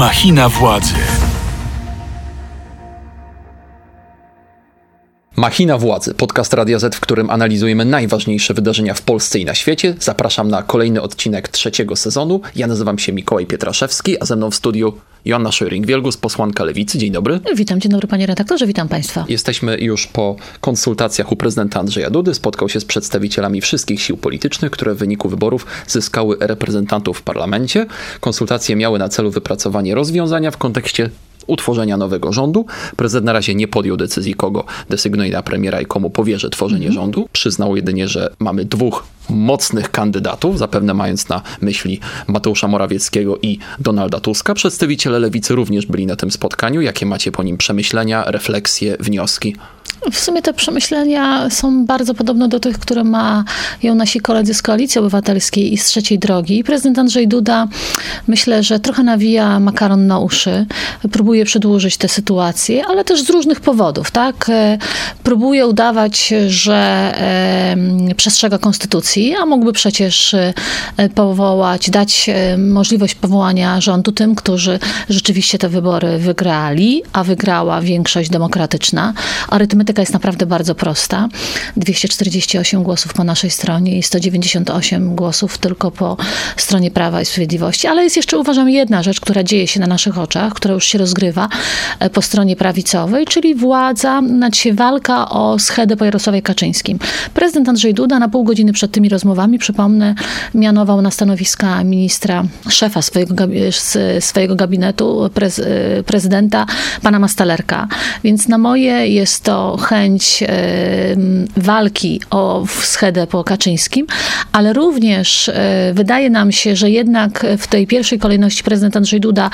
Machina władzy. Machina Władzy, podcast Radia Z, w którym analizujemy najważniejsze wydarzenia w Polsce i na świecie. Zapraszam na kolejny odcinek trzeciego sezonu. Ja nazywam się Mikołaj Pietraszewski, a ze mną w studiu Joanna Szojring-Wielgus, posłanka Lewicy. Dzień dobry. Witam, dzień dobry panie redaktorze, witam państwa. Jesteśmy już po konsultacjach u prezydenta Andrzeja Dudy. Spotkał się z przedstawicielami wszystkich sił politycznych, które w wyniku wyborów zyskały reprezentantów w parlamencie. Konsultacje miały na celu wypracowanie rozwiązania w kontekście utworzenia nowego rządu. Prezydent na razie nie podjął decyzji, kogo desygnuje na premiera i komu powierzy tworzenie mhm. rządu. Przyznał jedynie, że mamy dwóch mocnych kandydatów, zapewne mając na myśli Mateusza Morawieckiego i Donalda Tuska. Przedstawiciele lewicy również byli na tym spotkaniu. Jakie macie po nim przemyślenia, refleksje, wnioski? W sumie te przemyślenia są bardzo podobne do tych, które mają nasi koledzy z Koalicji Obywatelskiej i z Trzeciej Drogi. Prezydent Andrzej Duda myślę, że trochę nawija makaron na uszy, próbuje przedłużyć tę sytuację, ale też z różnych powodów, tak? E, próbuje udawać, że e, przestrzega konstytucji, a mógłby przecież e, powołać, dać możliwość powołania rządu tym, którzy rzeczywiście te wybory wygrali, a wygrała większość demokratyczna. Arytmetyka Arytmetyka jest naprawdę bardzo prosta. 248 głosów po naszej stronie i 198 głosów tylko po stronie Prawa i Sprawiedliwości. Ale jest jeszcze, uważam, jedna rzecz, która dzieje się na naszych oczach, która już się rozgrywa e, po stronie prawicowej, czyli władza, znaczy walka o schedę po Jarosławie Kaczyńskim. Prezydent Andrzej Duda na pół godziny przed tymi rozmowami, przypomnę, mianował na stanowiska ministra, szefa swojego, swojego gabinetu, e, prezydenta, pana Mastalerka. Więc na moje jest to chęć walki o schedę po Kaczyńskim, ale również e, wydaje nam się, że jednak w tej pierwszej kolejności prezydent Andrzej Duda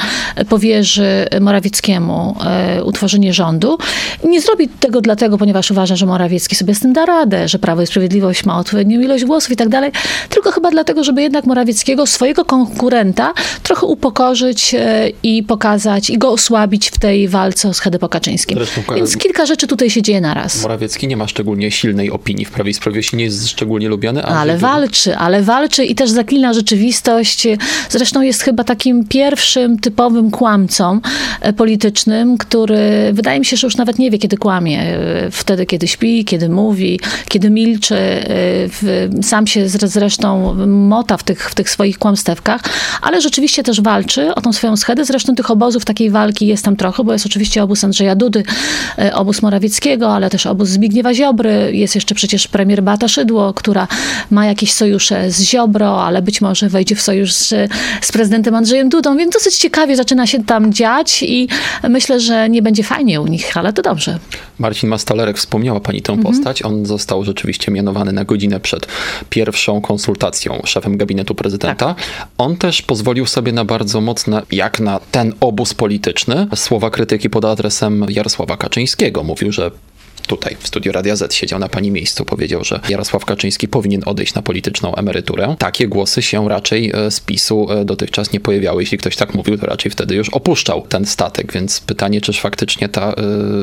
powierzy Morawieckiemu e, utworzenie rządu. Nie zrobi tego dlatego, ponieważ uważa, że Morawiecki sobie z tym da radę, że Prawo i Sprawiedliwość ma odpowiednią ilość głosów i tak dalej, tylko chyba dlatego, żeby jednak Morawieckiego, swojego konkurenta, trochę upokorzyć e, i pokazać, i go osłabić w tej walce o schedę po Kaczyńskim. Zresztą, Więc kilka rzeczy tutaj się dzieje naraz. Morawiecki nie ma szczególnie silnej opinii w Prawie i Sprawiedliwości, nie jest szczególnie lubiany. Ale walczy, ale walczy i też zaklina rzeczywistość. Zresztą jest chyba takim pierwszym typowym kłamcą e, politycznym, który wydaje mi się, że już nawet nie wie, kiedy kłamie. E, wtedy, kiedy śpi, kiedy mówi, kiedy milczy. E, sam się zresztą mota w tych, w tych swoich kłamstewkach, ale rzeczywiście też walczy o tą swoją schedę. Zresztą tych obozów takiej walki jest tam trochę, bo jest oczywiście obóz Andrzeja Dudy, obóz Morawieckiego, ale też obóz Zbigniewa Ziobry. Jest jeszcze przecież premier Beata Szydło, która ma jakieś sojusze z Ziobro, ale być może wejdzie w sojusz z, z prezydentem Andrzejem Dudą, więc dosyć ciekawie zaczyna się tam dziać i myślę, że nie będzie fajnie u nich, ale to dobrze. Marcin Mastalerek, wspomniała pani tę mhm. postać. On został rzeczywiście mianowany na godzinę przed pierwszą konsultacją szefem gabinetu prezydenta. Tak. On też pozwolił sobie na bardzo mocne, jak na ten obóz polityczny, słowa krytyki pod adresem Jarosława Kaczyńskiego. Mówił, że tutaj w studiu Radia Z siedział na pani miejscu, powiedział, że Jarosław Kaczyński powinien odejść na polityczną emeryturę. Takie głosy się raczej e, z PiSu e, dotychczas nie pojawiały. Jeśli ktoś tak mówił, to raczej wtedy już opuszczał ten statek, więc pytanie, czyż faktycznie ta y,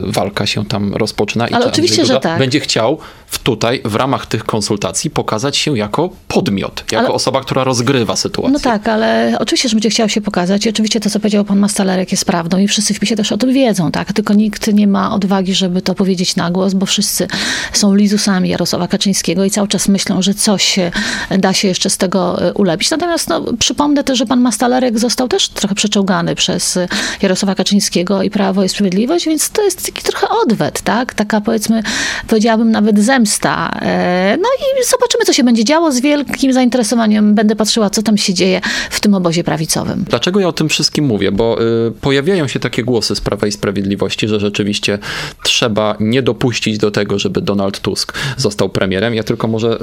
walka się tam rozpoczyna i Ale oczywiście, że tak. będzie chciał w tutaj w ramach tych konsultacji pokazać się jako podmiot, jako ale... osoba, która rozgrywa sytuację. No tak, ale oczywiście, że będzie chciał się pokazać i oczywiście to, co powiedział pan Mastalerek jest prawdą i wszyscy w PiSie też o tym wiedzą, tak? Tylko nikt nie ma odwagi, żeby to powiedzieć na głos, bo wszyscy są lizusami Jarosława Kaczyńskiego i cały czas myślą, że coś da się jeszcze z tego e, ulepić. Natomiast no, przypomnę też, że pan Mastalerek został też trochę przeczołgany przez Jarosława Kaczyńskiego i Prawo i Sprawiedliwość, więc to jest taki trochę odwet, tak? Taka powiedzmy, powiedziałabym nawet zemsta. E, no i zobaczymy, co się będzie działo. Z wielkim zainteresowaniem będę patrzyła, co tam się dzieje w tym obozie prawicowym. Dlaczego ja o tym wszystkim mówię? Bo y, pojawiają się takie głosy z Prawa i Sprawiedliwości, że rzeczywiście trzeba nie dopuścić do tego, żeby Donald Tusk został premierem. Ja tylko może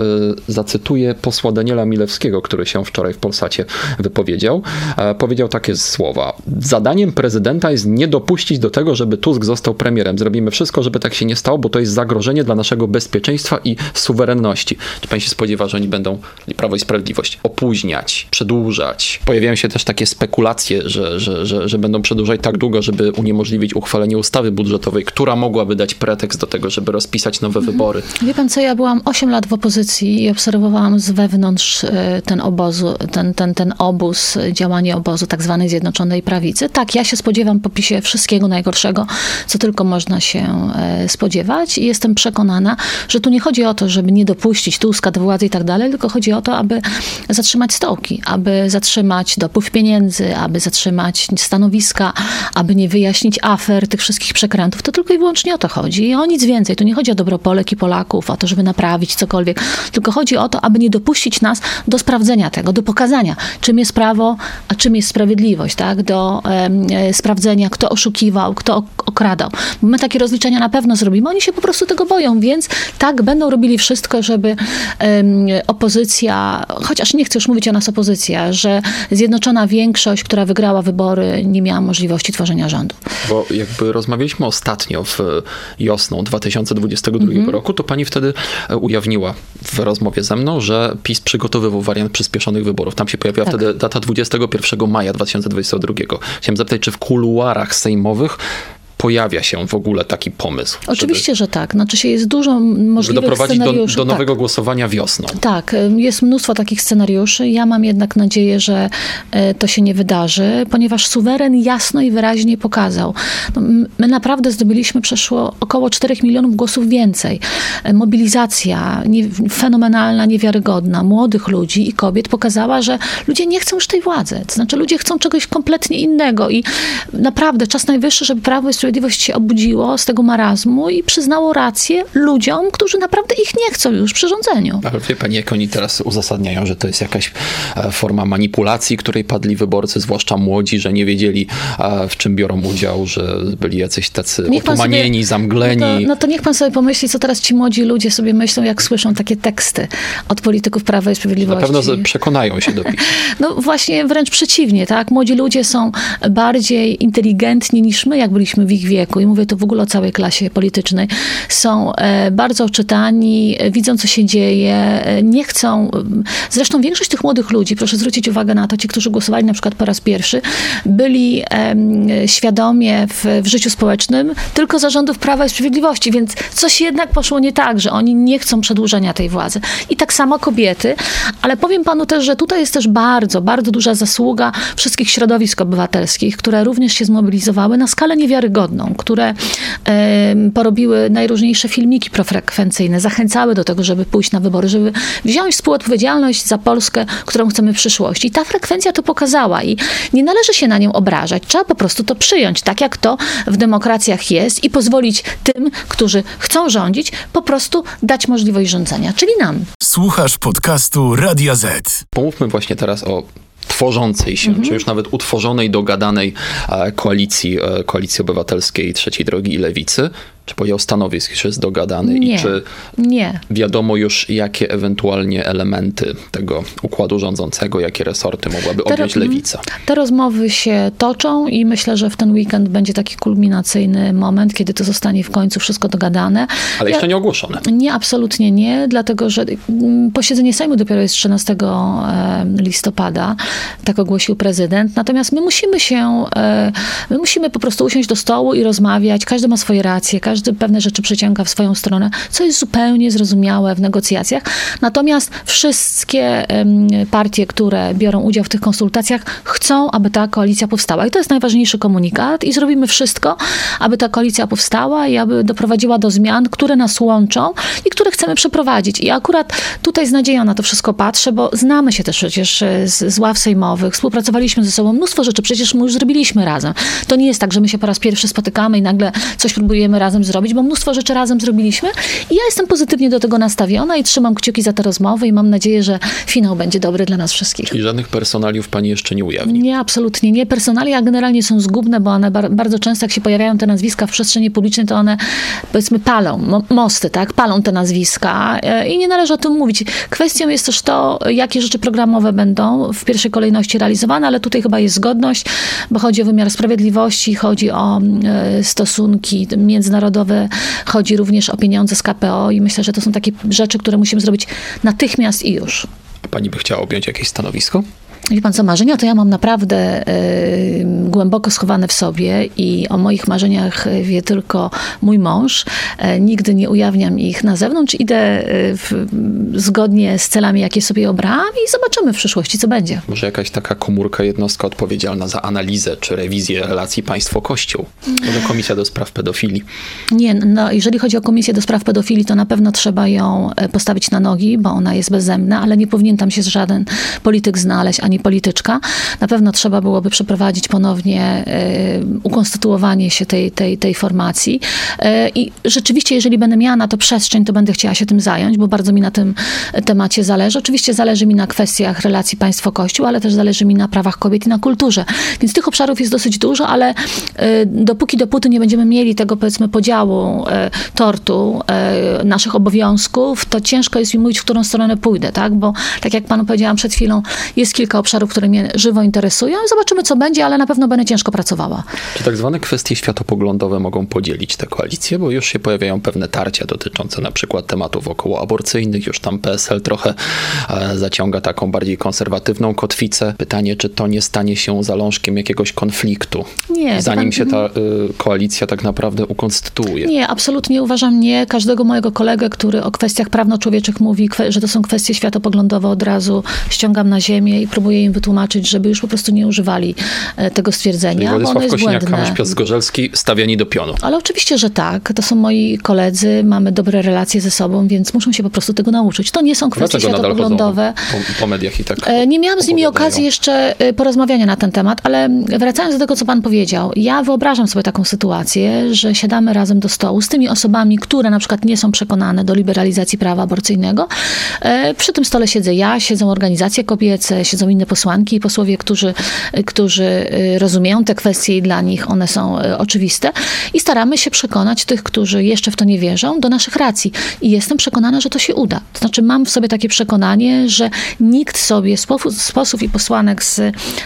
y, zacytuję posła Daniela Milewskiego, który się wczoraj w Polsacie wypowiedział. E, powiedział takie słowa. Zadaniem prezydenta jest nie dopuścić do tego, żeby Tusk został premierem. Zrobimy wszystko, żeby tak się nie stało, bo to jest zagrożenie dla naszego bezpieczeństwa i suwerenności. Czy pan się spodziewa, że oni będą, Prawo i Sprawiedliwość, opóźniać, przedłużać? Pojawiają się też takie spekulacje, że, że, że, że będą przedłużać tak długo, żeby uniemożliwić uchwalenie ustawy budżetowej, która mogłaby dać pretekst do tego, żeby rozpisać nowe wybory. Wie pan co, ja byłam 8 lat w opozycji i obserwowałam z wewnątrz e, ten obozu, ten, ten, ten obóz, działanie obozu tak zwanej Zjednoczonej Prawicy. Tak, ja się spodziewam po PiSie wszystkiego najgorszego, co tylko można się e, spodziewać i jestem przekonana, że tu nie chodzi o to, żeby nie dopuścić Tuska do władzy i tak dalej, tylko chodzi o to, aby zatrzymać stołki, aby zatrzymać dopływ pieniędzy, aby zatrzymać stanowiska, aby nie wyjaśnić afer, tych wszystkich przekrętów. To tylko i wyłącznie o to chodzi i o nic więcej. Tu nie chodzi o dobro Polek i Polaków, o to, żeby naprawić cokolwiek, tylko chodzi o to, aby nie dopuścić nas do sprawdzenia tego, do pokazania, czym jest prawo, a czym jest sprawiedliwość, tak? Do e, sprawdzenia, kto oszukiwał, kto okradał. My takie rozliczenia na pewno zrobimy. Oni się po prostu tego boją, więc tak, będą robili wszystko, żeby opozycja, chociaż nie chcę już mówić o nas opozycja, że zjednoczona większość, która wygrała wybory, nie miała możliwości tworzenia rządu. Bo jakby rozmawialiśmy ostatnio w wiosną 2022 mhm. roku, to pani wtedy e, ujawniła w rozmowie ze mną, że PiS przygotowywał wariant przyspieszonych wyborów. Tam się pojawiła tak. wtedy data 21 maja 2022. Chciałem zapytać, czy w kuluarach sejmowych pojawia się w ogóle taki pomysł. Oczywiście, żeby, że tak. Znaczy się jest dużo możliwych doprowadzić scenariuszy. Do, do nowego tak. głosowania wiosną. Tak, jest mnóstwo takich scenariuszy. Ja mam jednak nadzieję, że e, to się nie wydarzy, ponieważ suweren jasno i wyraźnie pokazał. No, my naprawdę zdobyliśmy przeszło około 4 milionów głosów więcej. E, mobilizacja nie, fenomenalna, niewiarygodna młodych ludzi i kobiet pokazała, że ludzie nie chcą już tej władzy. To znaczy ludzie chcą czegoś kompletnie innego i naprawdę czas najwyższy, żeby Prawo i Sprawiedliwość się obudziło z tego marazmu i przyznało rację ludziom, którzy naprawdę ich nie chcą już przy rządzeniu. Ale wie pani, jak oni teraz uzasadniają, że to jest jakaś e, forma manipulacji, której padli wyborcy, zwłaszcza młodzi, że nie wiedzieli e, w czym biorą udział, że byli jacyś tacy niech otumanieni, sobie, zamgleni. No to, no to, niech pan sobie pomyśli, co teraz ci młodzi ludzie sobie myślą, jak słyszą takie teksty od polityków Prawa i Sprawiedliwości. Na pewno przekonają się do PiS. No właśnie, wręcz przeciwnie, tak? Młodzi ludzie są bardziej inteligentni niż my, jak byliśmy w ich wieku, i mówię tu w ogóle o całej klasie politycznej, są e, bardzo oczytani, widzą, co się dzieje, e, nie chcą. Zresztą większość tych młodych ludzi, proszę zwrócić uwagę na to, ci, którzy głosowali na przykład po raz pierwszy, byli świadomie w, w życiu społecznym tylko zarządów Prawa i Sprawiedliwości, więc coś jednak poszło nie tak, że oni nie chcą przedłużenia tej władzy. I tak samo kobiety, ale powiem panu też, że tutaj jest też bardzo, bardzo duża zasługa wszystkich środowisk obywatelskich, które również się zmobilizowały na skalę niewiarygodną które porobiły najróżniejsze filmiki profrekwencyjne, zachęcały do tego, żeby pójść na wybory, żeby wziąć współodpowiedzialność za Polskę, którą chcemy w przyszłości. I ta frekwencja to pokazała i nie należy się na nią obrażać. Trzeba po prostu to przyjąć, tak jak to w demokracjach jest i pozwolić tym, którzy chcą rządzić, po prostu dać możliwość rządzenia, czyli nam. Słuchasz podcastu Radia Z. Pomówmy właśnie teraz o tworzącej się, mhm. czy już nawet utworzonej, dogadanej e, koalicji, e, koalicji obywatelskiej Trzeciej Drogi i Lewicy, czy podział stanowisk już jest dogadany nie, i czy nie. wiadomo już, jakie ewentualnie elementy tego układu rządzącego, jakie resorty mogłaby te, objąć lewica? Te rozmowy się toczą i myślę, że w ten weekend będzie taki kulminacyjny moment, kiedy to zostanie w końcu wszystko dogadane. Ale ja, jeszcze nie ogłoszone. Nie, absolutnie nie, dlatego że mm, posiedzenie Sejmu dopiero jest 13 listopada, tak ogłosił prezydent. Natomiast my musimy się, e, my musimy po prostu usiąść do stołu i rozmawiać. Każdy ma swoje racje, każdy pewne rzeczy przeciąga w swoją stronę, co jest zupełnie zrozumiałe w negocjacjach. Natomiast wszystkie partie, które biorą udział w tych konsultacjach, chcą, aby ta koalicja powstała. I to jest najważniejszy komunikat i zrobimy wszystko, aby ta koalicja powstała i aby doprowadziła do zmian, które nas łączą i które chcemy przeprowadzić. I akurat tutaj z nadzieją na to wszystko patrzę, bo znamy się też przecież e, z, z ław sejmowych, współpracowaliśmy ze sobą, mnóstwo rzeczy przecież my już zrobiliśmy razem. To nie jest tak, że my się po raz pierwszy spotykamy i nagle coś próbujemy razem zrobić, bo mnóstwo rzeczy razem zrobiliśmy i ja jestem pozytywnie do tego nastawiona i trzymam kciuki za te rozmowy i mam nadzieję, że finał będzie dobry dla nas wszystkich. Czyli żadnych personaliów pani jeszcze nie ujawni? Nie, absolutnie nie. Personalia generalnie są zgubne, bo one bardzo często, jak się pojawiają te nazwiska w przestrzeni publicznej, to one powiedzmy palą, mosty, tak, palą te nazwiska e, i nie należy o tym mówić. Kwestią jest też to, jakie rzeczy programowe będą w pierwszej kolejności realizowane, ale tutaj chyba jest zgodność, bo chodzi o wymiar sprawiedliwości, chodzi o e, stosunki międzynarodowe, chodzi również o pieniądze z KPO i myślę, że to są takie rzeczy, które musimy zrobić natychmiast i już. A pani by chciała objąć jakieś stanowisko? Wie pan co, marzenia to ja mam naprawdę y, głęboko schowane w sobie i o moich marzeniach wie tylko mój mąż. E, nigdy nie ujawniam ich na zewnątrz. Idę e, w, zgodnie z celami, jakie sobie obrałam i zobaczymy w przyszłości, co będzie. Może jakaś taka komórka, jednostka odpowiedzialna za analizę czy rewizję relacji państwo-kościół? Może komisja do spraw pedofilii? Nie, no jeżeli chodzi o komisję do spraw pedofilii, to na pewno trzeba ją postawić na nogi, bo ona jest bezzemna, ale nie powinien tam się żaden polityk znaleźć, ani polityczka. Na pewno trzeba byłoby przeprowadzić ponownie e, ukonstytuowanie się tej, tej, tej formacji. E, I rzeczywiście, jeżeli będę miała na to przestrzeń, to będę chciała się tym zająć, bo bardzo mi na tym temacie zależy. Oczywiście zależy mi na kwestiach relacji państwo-kościół, ale też zależy mi na prawach kobiet i na kulturze. Więc tych obszarów jest dosyć dużo, ale e, dopóki dopóty nie będziemy mieli tego, powiedzmy, podziału tortu, naszych obowiązków, to ciężko jest mi mówić, w którą stronę pójdę, tak? Bo tak jak panu powiedziałam przed chwilą, jest kilka obszarów, które mnie żywo interesują. Zobaczymy, co będzie, ale na pewno będę ciężko pracowała. Czy tak zwane kwestie światopoglądowe mogą podzielić tę koalicję? Bo już się pojawiają pewne tarcia dotyczące na przykład tematów okołoaborcyjnych. Już tam PSL trochę e, zaciąga taką bardziej konserwatywną kotwicę. Pytanie, czy to nie stanie się zalążkiem jakiegoś konfliktu? Nie. Zanim pan... się ta y, koalicja tak naprawdę ukonstytuuje. Nie, absolutnie uważam nie. Każdego mojego kolegę, który o kwestiach prawno-człowieczych mówi, że to są kwestie światopoglądowe, od razu ściągam na ziemię i próbuję im wytłumaczyć, żeby już po prostu nie używali e, tego stwierdzenia. Czyli Władysław Kosiniak, Kamysz Piast-Zgorzelski stawiani do pionu. Ale oczywiście, że tak. To są moi koledzy, mamy dobre relacje ze sobą, więc muszą się po prostu tego nauczyć. To nie są kwestie Dlaczego światopoglądowe. Po, po, mediach i tak e, Nie miałam z nimi okazji jeszcze e, porozmawiania na ten temat, ale wracając do tego, co pan powiedział, ja wyobrażam sobie taką sytuację, że siadamy razem do stołu z tymi osobami, które na przykład nie są przekonane do liberalizacji prawa aborcyjnego. Przy tym stole siedzę ja, siedzą organizacje kobiece, siedzą inne posłanki i posłowie, którzy, którzy y, rozumieją te kwestie i dla nich one są y, oczywiste. I staramy się przekonać tych, którzy jeszcze w to nie wierzą, do naszych racji. I jestem przekonana, że to się uda. To znaczy, mam w sobie takie przekonanie, że nikt sobie z posłów i posłanek z,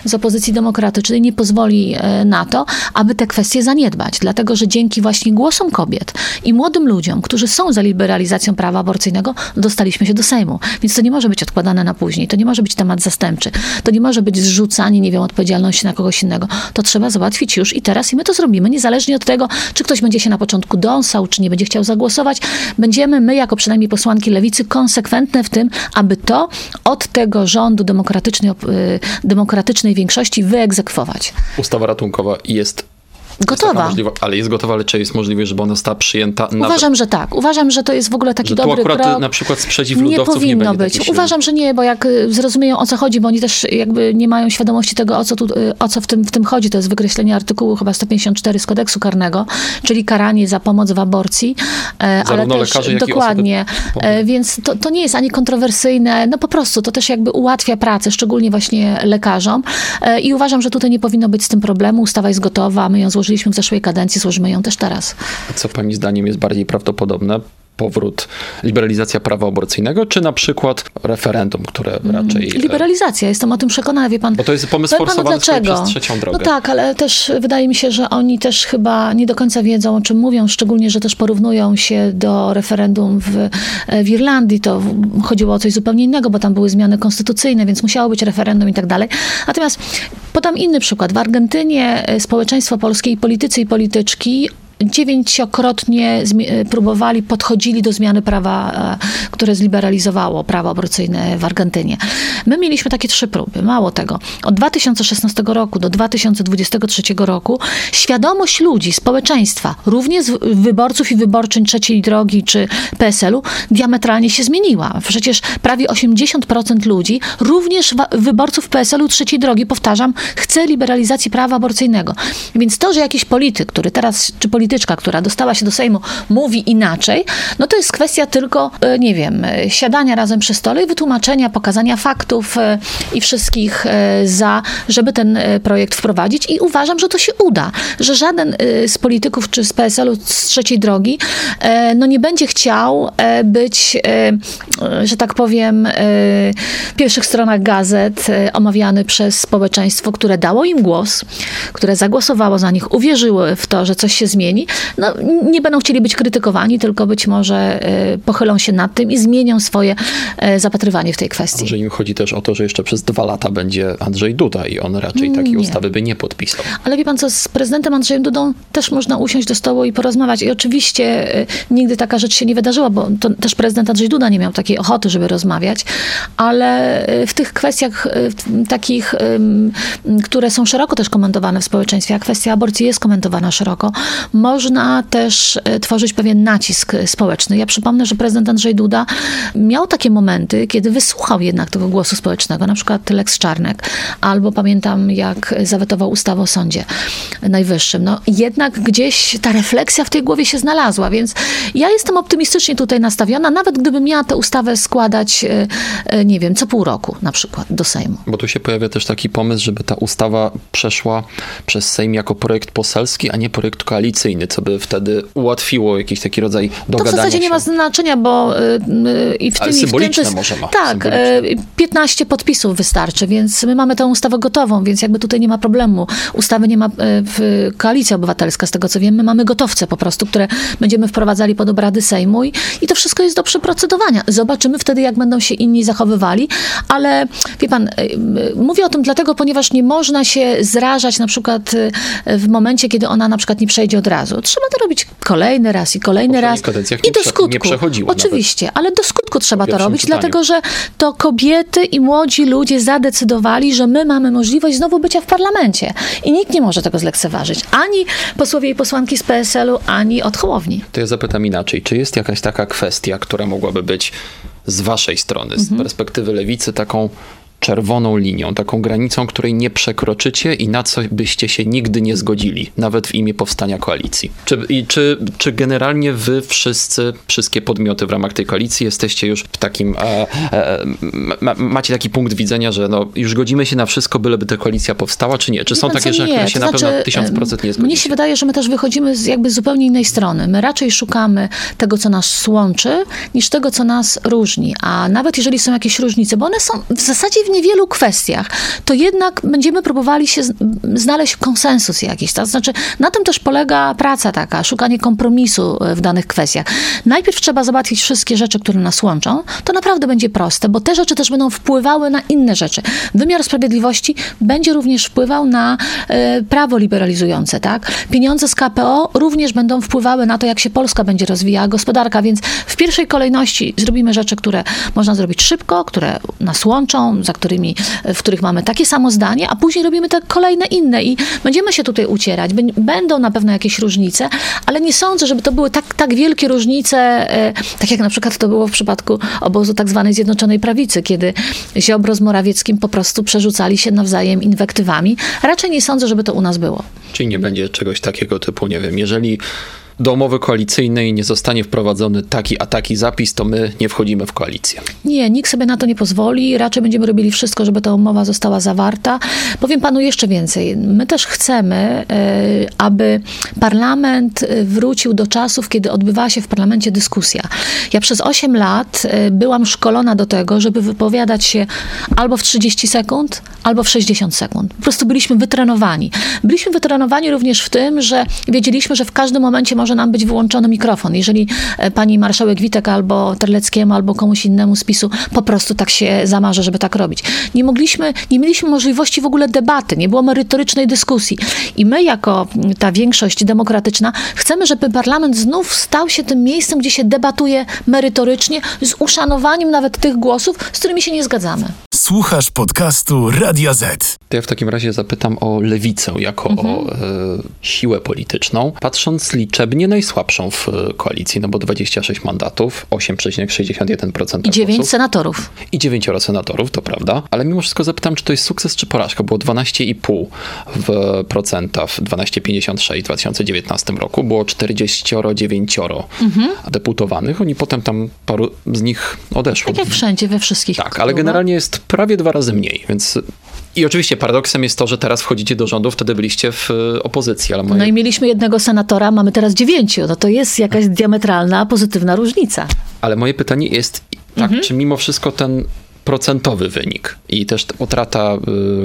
z opozycji demokratycznej nie pozwoli y, na to, aby te kwestie zaniedbać. Dlatego, że dzięki właśnie głosom kobiet i młodym ludziom, którzy są za liberalizacją prawa aborcyjnego, dostaliśmy się do Sejmu. Więc to nie może być odkładane na później. To nie może być temat zastępczy. To nie może być zrzucanie, nie wiem, odpowiedzialności na kogoś innego. To trzeba załatwić już i teraz i my to zrobimy, niezależnie od tego, czy ktoś będzie się na początku dąsał, czy nie będzie chciał zagłosować. Będziemy my, jako przynajmniej posłanki lewicy, konsekwentne w tym, aby to od tego rządu demokratycznej, y, demokratycznej większości wyegzekwować. Ustawa ratunkowa jest Gotowa. ale jest gotowa, ale czy jest możliwe, żeby ona została przyjęta? Uważam, że tak. Uważam, że to jest w ogóle taki że dobry akurat krok. na przykład sprzeciw ludowców nie powinno nie być. Uważam, że nie, bo jak y, zrozumieją o co chodzi, bo oni też jakby nie mają świadomości tego, o co, tu, y, o co w, tym, w tym chodzi. To jest wykreślenie artykułu chyba 154 z kodeksu karnego, czyli karanie za pomoc w aborcji. E, Zarówno ale też lekarze, dokładnie. E, więc to, to nie jest ani kontrowersyjne, no po prostu to też jakby ułatwia pracę, szczególnie właśnie lekarzom. E, I uważam, że tutaj nie powinno być z tym problemu. Ustawa jest gotowa, my ją złożyliśmy w zeszłej kadencji złożymy ją też teraz. A co pani zdaniem jest bardziej prawdopodobne? powrót, liberalizacja prawa aborcyjnego, czy na przykład referendum, które mm, raczej... Liberalizacja, jestem o tym przekonana, wie pan. Bo to jest pomysł forsowany przez trzecią drogę. No tak, ale też wydaje mi się, że oni też chyba nie do końca wiedzą, o czym mówią, szczególnie, że też porównują się do referendum w, e, w Irlandii. To chodziło o coś zupełnie innego, bo tam były zmiany konstytucyjne, więc musiało być referendum i tak dalej. Natomiast podam inny przykład. W Argentynie e, społeczeństwo polskie i politycy i polityczki dziewięciokrotnie próbowali, podchodzili do zmiany prawa, e, które zliberalizowało prawo aborcyjne w Argentynie. My mieliśmy takie trzy próby. Mało tego. Od 2016 roku do 2023 roku świadomość ludzi, społeczeństwa, również wyborców i wyborczyń trzeciej drogi czy PSL-u diametralnie się zmieniła. Przecież prawie 80% ludzi, również wyborców PSL-u trzeciej drogi, powtarzam, chce liberalizacji prawa aborcyjnego. Więc to, że jakiś polityk, który teraz, czy polityczka, która dostała się do Sejmu, mówi inaczej, no to jest kwestia tylko, e, nie wiem, e, siadania razem przy stole i wytłumaczenia, pokazania faktów e, i wszystkich za, żeby ten projekt wprowadzić i uważam, że to się uda, że żaden z polityków czy z PSL-u z trzeciej drogi no nie będzie chciał być, że tak powiem, w pierwszych stronach gazet omawiany przez społeczeństwo, które dało im głos, które zagłosowało za nich, uwierzyły w to, że coś się zmieni, no, nie będą chcieli być krytykowani, tylko być może y, pochylą się nad tym i zmienią swoje y, zapatrywanie w tej kwestii. Może im chodzi też o to, że jeszcze przez dwa lata będzie Andrzej Duda i on raczej takiej Nie. ustawy by nie podpisał. Ale wie pan co, z prezydentem Andrzejem Dudą też można usiąść do stołu i porozmawiać. I oczywiście y, nigdy taka rzecz się nie wydarzyła, bo to też prezydent Andrzej Duda nie miał takiej ochoty, żeby rozmawiać, ale w tych kwestiach takich, które są szeroko też komentowane w społeczeństwie, a kwestia aborcji jest komentowana szeroko, można też y, tworzyć pewien nacisk y, społeczny. Ja przypomnę, że prezydent Andrzej Duda miał takie momenty, kiedy wysłuchał jednak tego głosu społecznego, na przykład Lex Czarnek, albo pamiętam, jak zawetował ustawę o Sądzie Najwyższym. No jednak gdzieś ta refleksja w tej głowie się znalazła, więc ja jestem optymistycznie tutaj nastawiona, nawet gdybym miała tę ustawę składać, e, e, nie wiem, co pół roku na przykład do Sejmu. Bo tu się pojawia też taki pomysł, żeby ta ustawa przeszła przez Sejm jako projekt poselski, a nie projekt koalicyjny, co by wtedy ułatwiło jakiś taki rodzaj To w dogadania zasadzie nie ma znaczenia, bo y, y, i w Ale tym, i w tym symboliczne może ma, Tak, symboliczne. y, 15 podpisów wystarczy, więc my mamy tę ustawę gotową, więc jakby tutaj nie ma problemu. Ustawy nie ma y, w Koalicja Obywatelska, z tego co wiem, my mamy gotowce po prostu, które będziemy wprowadzali pod obrady Sejmu i, i to wszystko jest do przeprocedowania. Zobaczymy wtedy, jak będą się inni zachowywali, ale wie pan, mówię o tym dlatego, ponieważ nie można się zrażać na przykład y, w momencie, kiedy ona na przykład nie przejdzie od razu. Trzeba to robić kolejny raz i kolejny raz. I do skutku. Oczywiście, ale do skutku trzeba to robić, czytaniu. dlatego że to kobiety i młodzi ludzie zadecydowali, że my mamy możliwość znowu bycia w parlamencie. I nikt nie może tego zlekceważyć. Ani posłowie i posłanki z PSL-u, ani od Hołowni. To ja zapytam inaczej. Czy jest jakaś taka kwestia, która mogłaby być z waszej strony, z perspektywy lewicy, taką czerwoną linią, taką granicą, której nie przekroczycie i na co byście się nigdy nie zgodzili, nawet w imię powstania koalicji? Czy, i czy, czy generalnie wy wszyscy, wszystkie podmioty w ramach tej koalicji jesteście już w takim, e, e, ma, macie taki punkt widzenia, że no, już godzimy się na wszystko, byleby ta koalicja powstała, czy nie? Czy są takie rzeczy, które się to na pewno znaczy, tysiąc em, procent nie Mnie zgodzicie? się wydaje, że my też wychodzimy z jakby zupełnie innej strony. My raczej szukamy tego, co nas łączy, niż tego, co nas różni. A nawet jeżeli są jakieś różnice, bo one są w zasadzie w niewielu kwestiach, to jednak będziemy próbowali się znaleźć konsensus jakiś. To znaczy, na tym też polega praca taka, szukanie kompromisu e, w danych kwestiach. Najpierw trzeba załatwić wszystkie rzeczy, które nas łączą. To naprawdę będzie proste, bo te rzeczy też będą wpływały na inne rzeczy. Wymiar sprawiedliwości będzie również wpływał na e, prawo liberalizujące, tak? Pieniądze z KPO również będą wpływały na to, jak się Polska będzie rozwijała gospodarka, więc w pierwszej kolejności zrobimy rzeczy, które można zrobić szybko, które nas łączą, którymi, w których mamy takie samo zdanie, a później robimy te kolejne inne i będziemy się tutaj ucierać. Bę- Będą na pewno jakieś różnice, ale nie sądzę, żeby to były tak, tak wielkie różnice, e, tak jak na przykład to było w przypadku obozu tak zwanej Zjednoczonej Prawicy, kiedy Ziobro z Morawieckim po prostu przerzucali się nawzajem inwektywami. Raczej nie sądzę, żeby to u nas było. Czyli nie będzie czegoś takiego typu, nie wiem, jeżeli do umowy koalicyjnej nie zostanie wprowadzony taki a taki zapis, to my nie wchodzimy w koalicję. Nie, nikt sobie na to nie pozwoli. Raczej będziemy robili wszystko, żeby ta umowa została zawarta. Powiem panu jeszcze więcej. My też chcemy, e, aby parlament e, wrócił do czasów, kiedy odbywała się w parlamencie dyskusja. Ja przez 8 lat e, byłam szkolona do tego, żeby wypowiadać się albo w 30 sekund, albo w 60 sekund. Po prostu byliśmy wytrenowani. Byliśmy wytrenowani również w tym, że wiedzieliśmy, że w każdym momencie może nam być wyłączony mikrofon. Jeżeli e, pani marszałek Witek albo Terleckiemu, albo komuś innemu z PiSu po prostu tak się zamarzy, żeby tak robić. Nie mogliśmy, nie mieliśmy możliwości w ogóle debaty, nie było merytorycznej dyskusji. I my, jako mm, ta większość demokratyczna, chcemy, żeby parlament znów stał się tym miejscem, gdzie się debatuje merytorycznie, z uszanowaniem nawet tych głosów, z którymi się nie zgadzamy. Słuchasz podcastu Radia Z. To ja w takim razie zapytam o lewicę jako o e, siłę polityczną. Patrząc liczebnie najsłabszą w e, koalicji, no bo 26 mandatów, 8,61% I dziewięć głosów senatorów. i dziewięcioro senatorów, to prawda. Ale mimo wszystko zapytam, czy to jest sukces czy porażka. Było 12,5 w procenta w 12,56 w 2019 roku. Było 49 deputowanych. Oni potem tam paru z nich odeszło. Tak jak wszędzie, we wszystkich. Tak, ale generalnie jest prawie dwa razy mniej, więc... I oczywiście paradoksem jest to, że teraz wchodzicie do rządu, wtedy byliście w e, opozycji, ale moje... No i mieliśmy jednego senatora, mamy teraz dziewięciu. No to jest jakaś diametralna, pozytywna różnica. Ale moje pytanie jest, tak, Mhm. czy mimo wszystko ten procentowy wynik i też utrata y,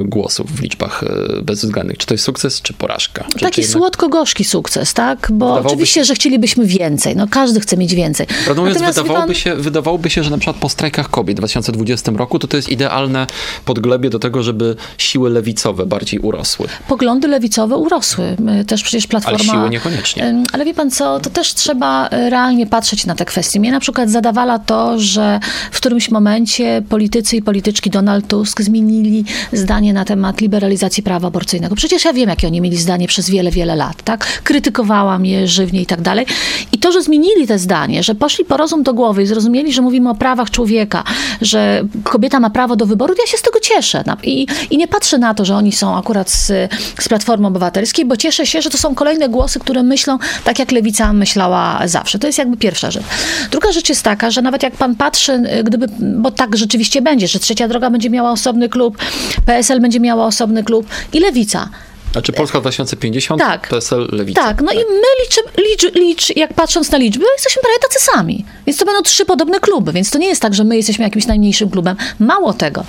głosów w liczbach y, bezwzględnych. Czy to jest sukces, czy porażka? Czy, Taki czy jednak... słodko-gorzki sukces, tak? Bo Wydawałoby oczywiście, się- że chcielibyśmy więcej. No każdy chce mieć więcej. Prawdę mówiąc, wydawałoby, pan, się, wydawałoby się, że na przykład po strajkach kobiet w 2020 roku to to jest idealne podglebie do tego, żeby siły lewicowe bardziej urosły. Poglądy lewicowe urosły. Też przecież Platforma... Ale siły niekoniecznie. Ale wie pan co, to też trzeba y, realnie patrzeć na te kwestie. Mnie na przykład zadawala to, że w którymś momencie politycy i polityczki Donald Tusk zmienili zdanie na temat liberalizacji prawa aborcyjnego. Przecież ja wiem, jakie oni mieli zdanie przez wiele, wiele lat, tak? Krytykowałam je żywnie i tak dalej. I to, że zmienili te zdanie, że poszli po rozum do głowy i zrozumieli, że mówimy o prawach człowieka, że kobieta ma prawo do wyboru, ja się z tego cieszę. I, i nie patrzę na to, że oni są akurat z, z Platformy Obywatelskiej, bo cieszę się, że to są kolejne głosy, które myślą tak, jak Lewica myślała zawsze. To jest jakby pierwsza rzecz. Druga rzecz jest taka, że nawet jak pan patrzy, gdyby, bo tak rzeczywiście będzie, że Trzecia Droga będzie miała osobny klub, PSL będzie miała osobny klub i Lewica. Znaczy Polska 2050, Tak. PSL, Lewica. Tak, no i my liczy, licz, licz, jak patrząc na liczby, jesteśmy prawie tacy sami. Więc to będą trzy podobne kluby, więc to nie jest tak, że my jesteśmy jakimś najmniejszym klubem. Mało tego,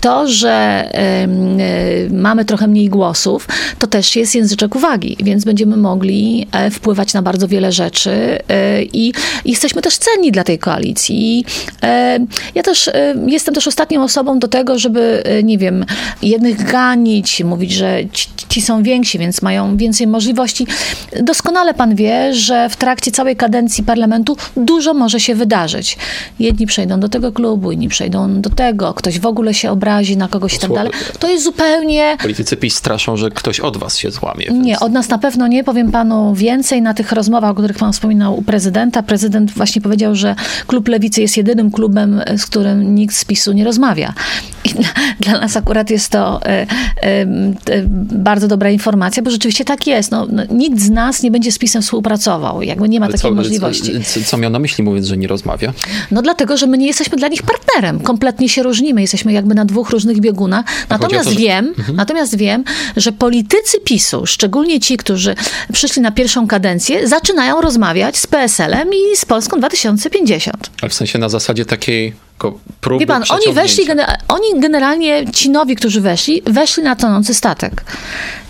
to, że em, e, mamy trochę mniej głosów, to też jest języczek uwagi, więc będziemy mogli e, wpływać na bardzo wiele rzeczy e, i jesteśmy też cenni dla tej koalicji. Ja też jestem też ostatnią osobą do tego, żeby, nie wiem, jednych ganić, mówić, że ci, ci są więksi, więc mają więcej możliwości. Doskonale pan wie, że w trakcie całej kadencji parlamentu dużo może się wydarzyć. Jedni przejdą do tego klubu, inni przejdą do tego, ktoś w ogóle się obrazi na kogoś i tak dalej. To jest zupełnie Politycy PiS straszą, że ktoś od was się złamie. nie, więc- od nas na pewno nie. Powiem panu więcej na tych rozmowach, o których pan wspominał u prezydenta. Prezydent właśnie powiedział, że klub Lewicy jest jedynym klubem, z którym nikt z PiSu nie rozmawia. I dla, dla nas akurat jest to e, e, e, bardzo dobra informacja, bo rzeczywiście tak jest. No, no, nikt z nas nie będzie z PiSem współpracował. Jakby nie ma Ale takiej co, możliwości. Co, co miał na myśli mówiąc, że nie rozmawia? No dlatego, że my nie jesteśmy dla nich partnerem. Kompletnie się różnimy. Jesteśmy jakby na dwóch różnych biegunach. Natomiast to, że- wiem, natomiast wiem, że politycy PiSu, szczególnie ci, którzy przyszli na pierwszą kadencję, zaczynają rozmawiać z PSL-em i z Polską 2050. Ale w sensie na zasadzie takiej próby Wie pan, oni weszli, oni generalnie, ci nowi, którzy weszli, weszli na tonący statek.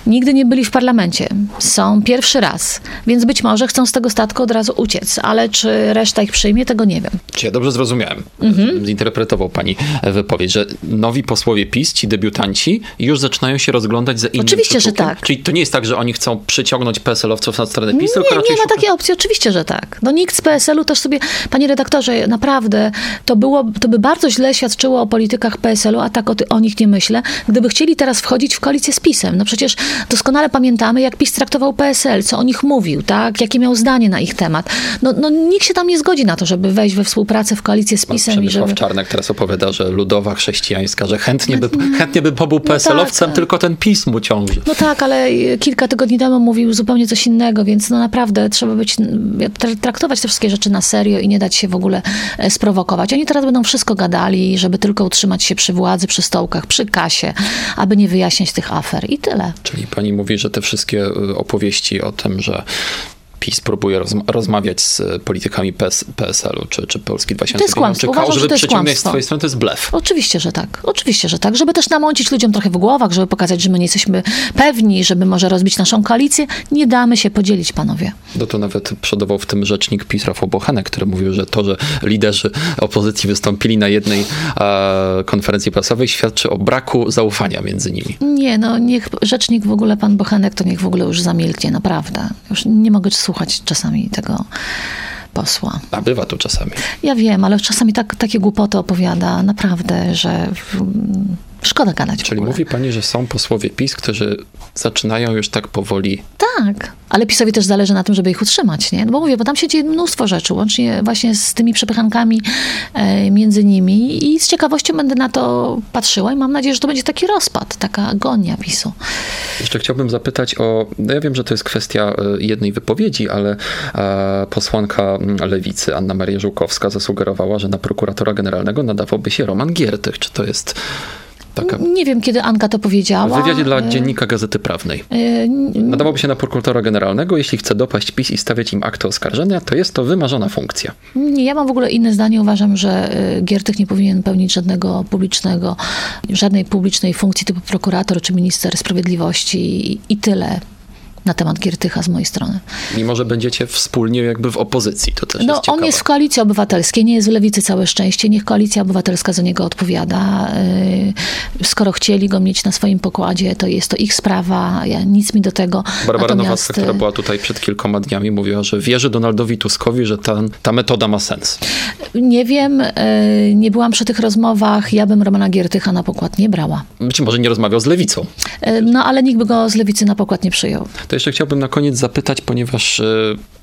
Nigdy nie byli w parlamencie. Są pierwszy raz. Więc być może chcą z tego statku od razu uciec. Ale czy reszta ich przyjmie, tego nie wiem. Czy ja dobrze zrozumiałem? Mhm. Zinterpretował pani wypowiedź, że nowi posłowie PiS, ci debiutanci, już zaczynają się rozglądać za innym Oczywiście, że przyczółkiem? tak. Czyli to nie jest tak, że oni chcą przyciągnąć PSL-owców na stronę PiS, tylko Nie, raczej nie ma takiej opcji, oczywiście, że tak. No nikt z PSL-u też sobie, panie redaktorze, naprawdę to, było, to by bardzo źle świadczyło o politykach PSL-u, a tak o, ty- o nich nie myślę, gdyby chcieli teraz wchodzić w koalicję z PiSem. No przecież doskonale pamiętamy, jak PiS traktował PSL, co o nich mówił, tak? Jakie miał zdanie na ich temat. No, no nikt się tam nie zgodzi na to, żeby wejść we współpracę w koalicję z PiSem Przemysław żeby... Czarnek teraz opowiada, że ludowa chrześcijańska, że chętnie by, chętnie by pobył PSL-owcem, tak. tylko ten PiS mu ciąży. No tak, ale kilka tygodni temu mówił zupełnie coś innego, więc no naprawdę trzeba być, tra- traktować te wszystkie rzeczy na serio i nie dać się w ogóle e, sprowokować. Oni teraz będą wszystko gadali, żeby tylko utrzymać się przy władzy, przy stołkach, przy kasie, aby nie wyjaśniać tych afer i tyle. Czyli pani mówi, że te wszystkie y, opowieści o tym, że PiS próbuje rozma- rozmawiać z politykami PS- PSL-u czy, czy Polski 2050, kłamstwo. czy KO, Uważam, że żeby jest przeciągnąć z twojej strony, to jest blef. Oczywiście, że tak. Oczywiście, że tak. Żeby też namącić ludziom trochę w głowach, żeby pokazać, że my nie jesteśmy pewni, żeby może rozbić naszą koalicję. Nie damy się podzielić, panowie. No to nawet przodował w tym rzecznik PiS Rafał Bochenek, który mówił, że to, że liderzy opozycji wystąpili na jednej e, konferencji prasowej świadczy o braku zaufania między nimi. Nie, no niech rzecznik w ogóle, pan Bochenek, to niech w ogóle już zamilknie, naprawdę. Już nie mogę słuchać czasami tego posła. A bywa to czasami. Ja wiem, ale czasami tak, takie głupoty opowiada, naprawdę, że mm, szkoda gadać Czyli mówi pani, że są posłowie PiS, którzy zaczynają już tak powoli Tak, ale PiSowi też zależy na tym, żeby ich utrzymać, nie? No bo mówię, bo tam się dzieje mnóstwo rzeczy, łącznie właśnie z tymi przepychankami e, między nimi i z ciekawością będę na to patrzyła i mam nadzieję, że to będzie taki rozpad, taka agonia PiSu. Jeszcze chciałbym zapytać o. No ja wiem, że to jest kwestia e, jednej wypowiedzi, ale e, posłanka mm, lewicy Anna Maria Żółkowska zasugerowała, że na prokuratora generalnego nadawałby się Roman Giertych. Czy to jest taka. Nie wiem, kiedy Anka to W powiedziała. wywiadzie dla E, Dziennika Gazety Prawnej. e, Nadawałoby się na prokuratora generalnego, jeśli chce dopaść PiS i stawiać im akty oskarżenia, to jest to wymarzona funkcja. Nie, ja mam w ogóle inne zdanie. Uważam, że y, Giertych nie powinien pełnić żadnego publicznego, żadnej publicznej funkcji typu prokurator czy minister sprawiedliwości i tyle na temat Giertycha z mojej strony. Mimo, że będziecie wspólnie jakby w opozycji, to też No, jest ciekawe. on jest w koalicji obywatelskiej, nie jest w lewicy całe szczęście. Niech koalicja obywatelska za niego odpowiada. Y, Skoro chcieli go mieć na swoim pokładzie, to jest to ich sprawa. Ja, nic mi do tego. Barbara Natomiast, Nowacka, która y, była tutaj przed kilkoma dniami, mówiła, że wierzy Donaldowi Tuskowi, że ta, ta metoda ma sens. Nie wiem, y, nie byłam przy tych rozmowach. Ja bym Romana Giertycha na pokład nie brała. Być może nie rozmawiał z lewicą. No, ale nikt by go z lewicy na pokład nie przyjął. To jeszcze chciałbym na koniec zapytać, ponieważ e,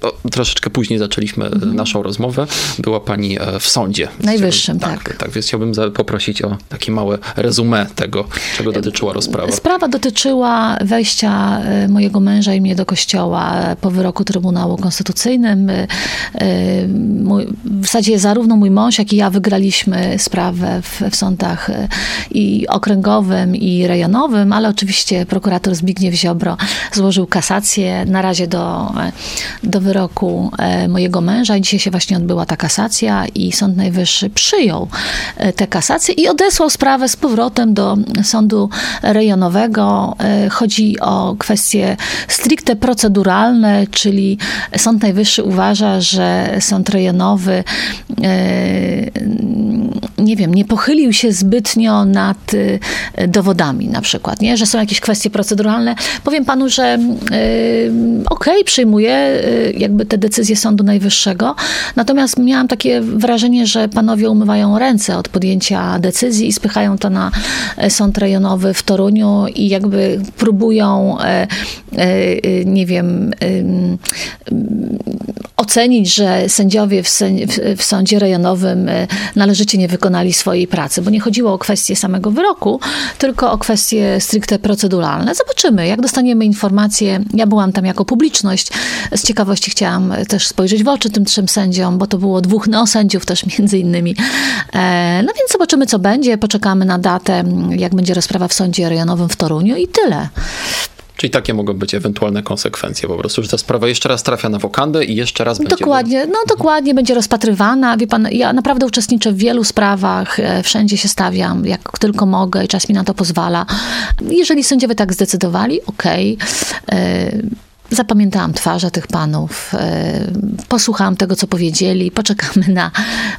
o, troszeczkę później zaczęliśmy e, naszą rozmowę. Była pani e, w sądzie. Najwyższym, chciałbym- tak. Tak, więc chciałbym poprosić o takie małe rezumé tego, czego dotyczyła rozprawa. Sprawa dotyczyła wejścia mojego męża i mnie do kościoła po wyroku Trybunału Konstytucyjnym. Mój, w zasadzie zarówno mój mąż, jak i ja wygraliśmy sprawę w, w sądach i okręgowym, i rejonowym, ale oczywiście prokurator Zbigniew Ziobro złożył kasację na razie do, e, do wyroku e, mojego męża i dzisiaj się właśnie odbyła ta kasacja i Sąd Najwyższy przyjął e, tę kasację i odesłał sprawę z powrotem do sądu rejonowego. Chodzi o kwestie stricte proceduralne, czyli Sąd Najwyższy uważa, że sąd rejonowy nie wiem, nie pochylił się zbytnio nad dowodami na przykład, nie? że są jakieś kwestie proceduralne. Powiem panu, że e, okej, przyjmuję e, jakby te decyzje Sądu Najwyższego, natomiast miałam takie wrażenie, że panowie umywają ręce od podjęcia decyzji i spychają to na e, Sąd Rejonowy w Toruniu i jakby próbują, e, e, nie wiem, em, ocenić, że sędziowie w, w, w sądzie rejonowym e, należycie nie wykonali swojej pracy, bo nie chodziło o kwestię samego wyroku, tylko o kwestie stricte proceduralne. Zobaczymy, jak dostaniemy informacje. Ja byłam tam jako publiczność. Z ciekawości chciałam też spojrzeć w oczy tym trzem sędziom, bo to było dwóch neosędziów też między innymi. E, No więc zobaczymy, co będzie. Poczekamy na datę, jak będzie rozprawa w sądzie rejonowym w Toruniu i tyle. Czyli takie mogą być ewentualne konsekwencje po prostu, że ta sprawa jeszcze raz trafia na wokandę i jeszcze raz będzie... Dokładnie, no dokładnie będzie rozpatrywana. Wie pan, ja naprawdę uczestniczę w wielu sprawach, e, wszędzie się stawiam, jak tylko mogę i czas mi na to pozwala. Jeżeli sędziowie tak zdecydowali, okej. E, Zapamiętałam twarze tych panów, e, posłuchałam tego, co powiedzieli, poczekamy na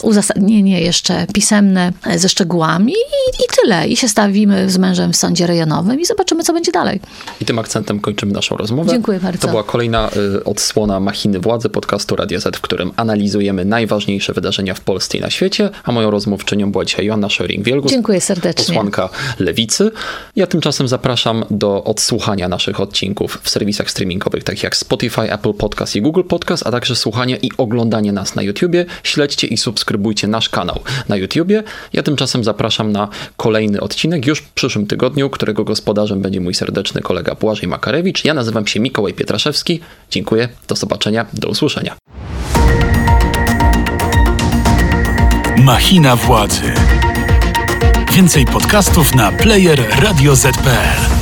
uzasadnienie jeszcze pisemne e, ze szczegółami i, i tyle. I się stawimy z mężem w sądzie rejonowym i zobaczymy, co będzie dalej. I tym akcentem kończymy naszą rozmowę. Dziękuję bardzo. To była kolejna y, odsłona Machiny Władzy podcastu Radia Z, w którym analizujemy najważniejsze wydarzenia w Polsce i na świecie, a moją rozmówczynią była dzisiaj Joanna Schering-Wielgus. Dziękuję serdecznie. Posłanka Lewicy. Ja tymczasem zapraszam do odsłuchania naszych odcinków w serwisach streamingowych takich jak Spotify, Apple Podcast i Google Podcast, a także słuchania i oglądanie nas na YouTubie. Śledźcie i subskrybujcie nasz kanał na YouTubie. Ja tymczasem zapraszam na kolejny odcinek już w przyszłym tygodniu, którego gospodarzem będzie mój serdeczny kolega Błażej Makarewicz. Ja nazywam się Mikołaj Pietraszewski. Dziękuję, do zobaczenia, do usłyszenia. Machina władzy. Więcej podcastów na player radioz.pl.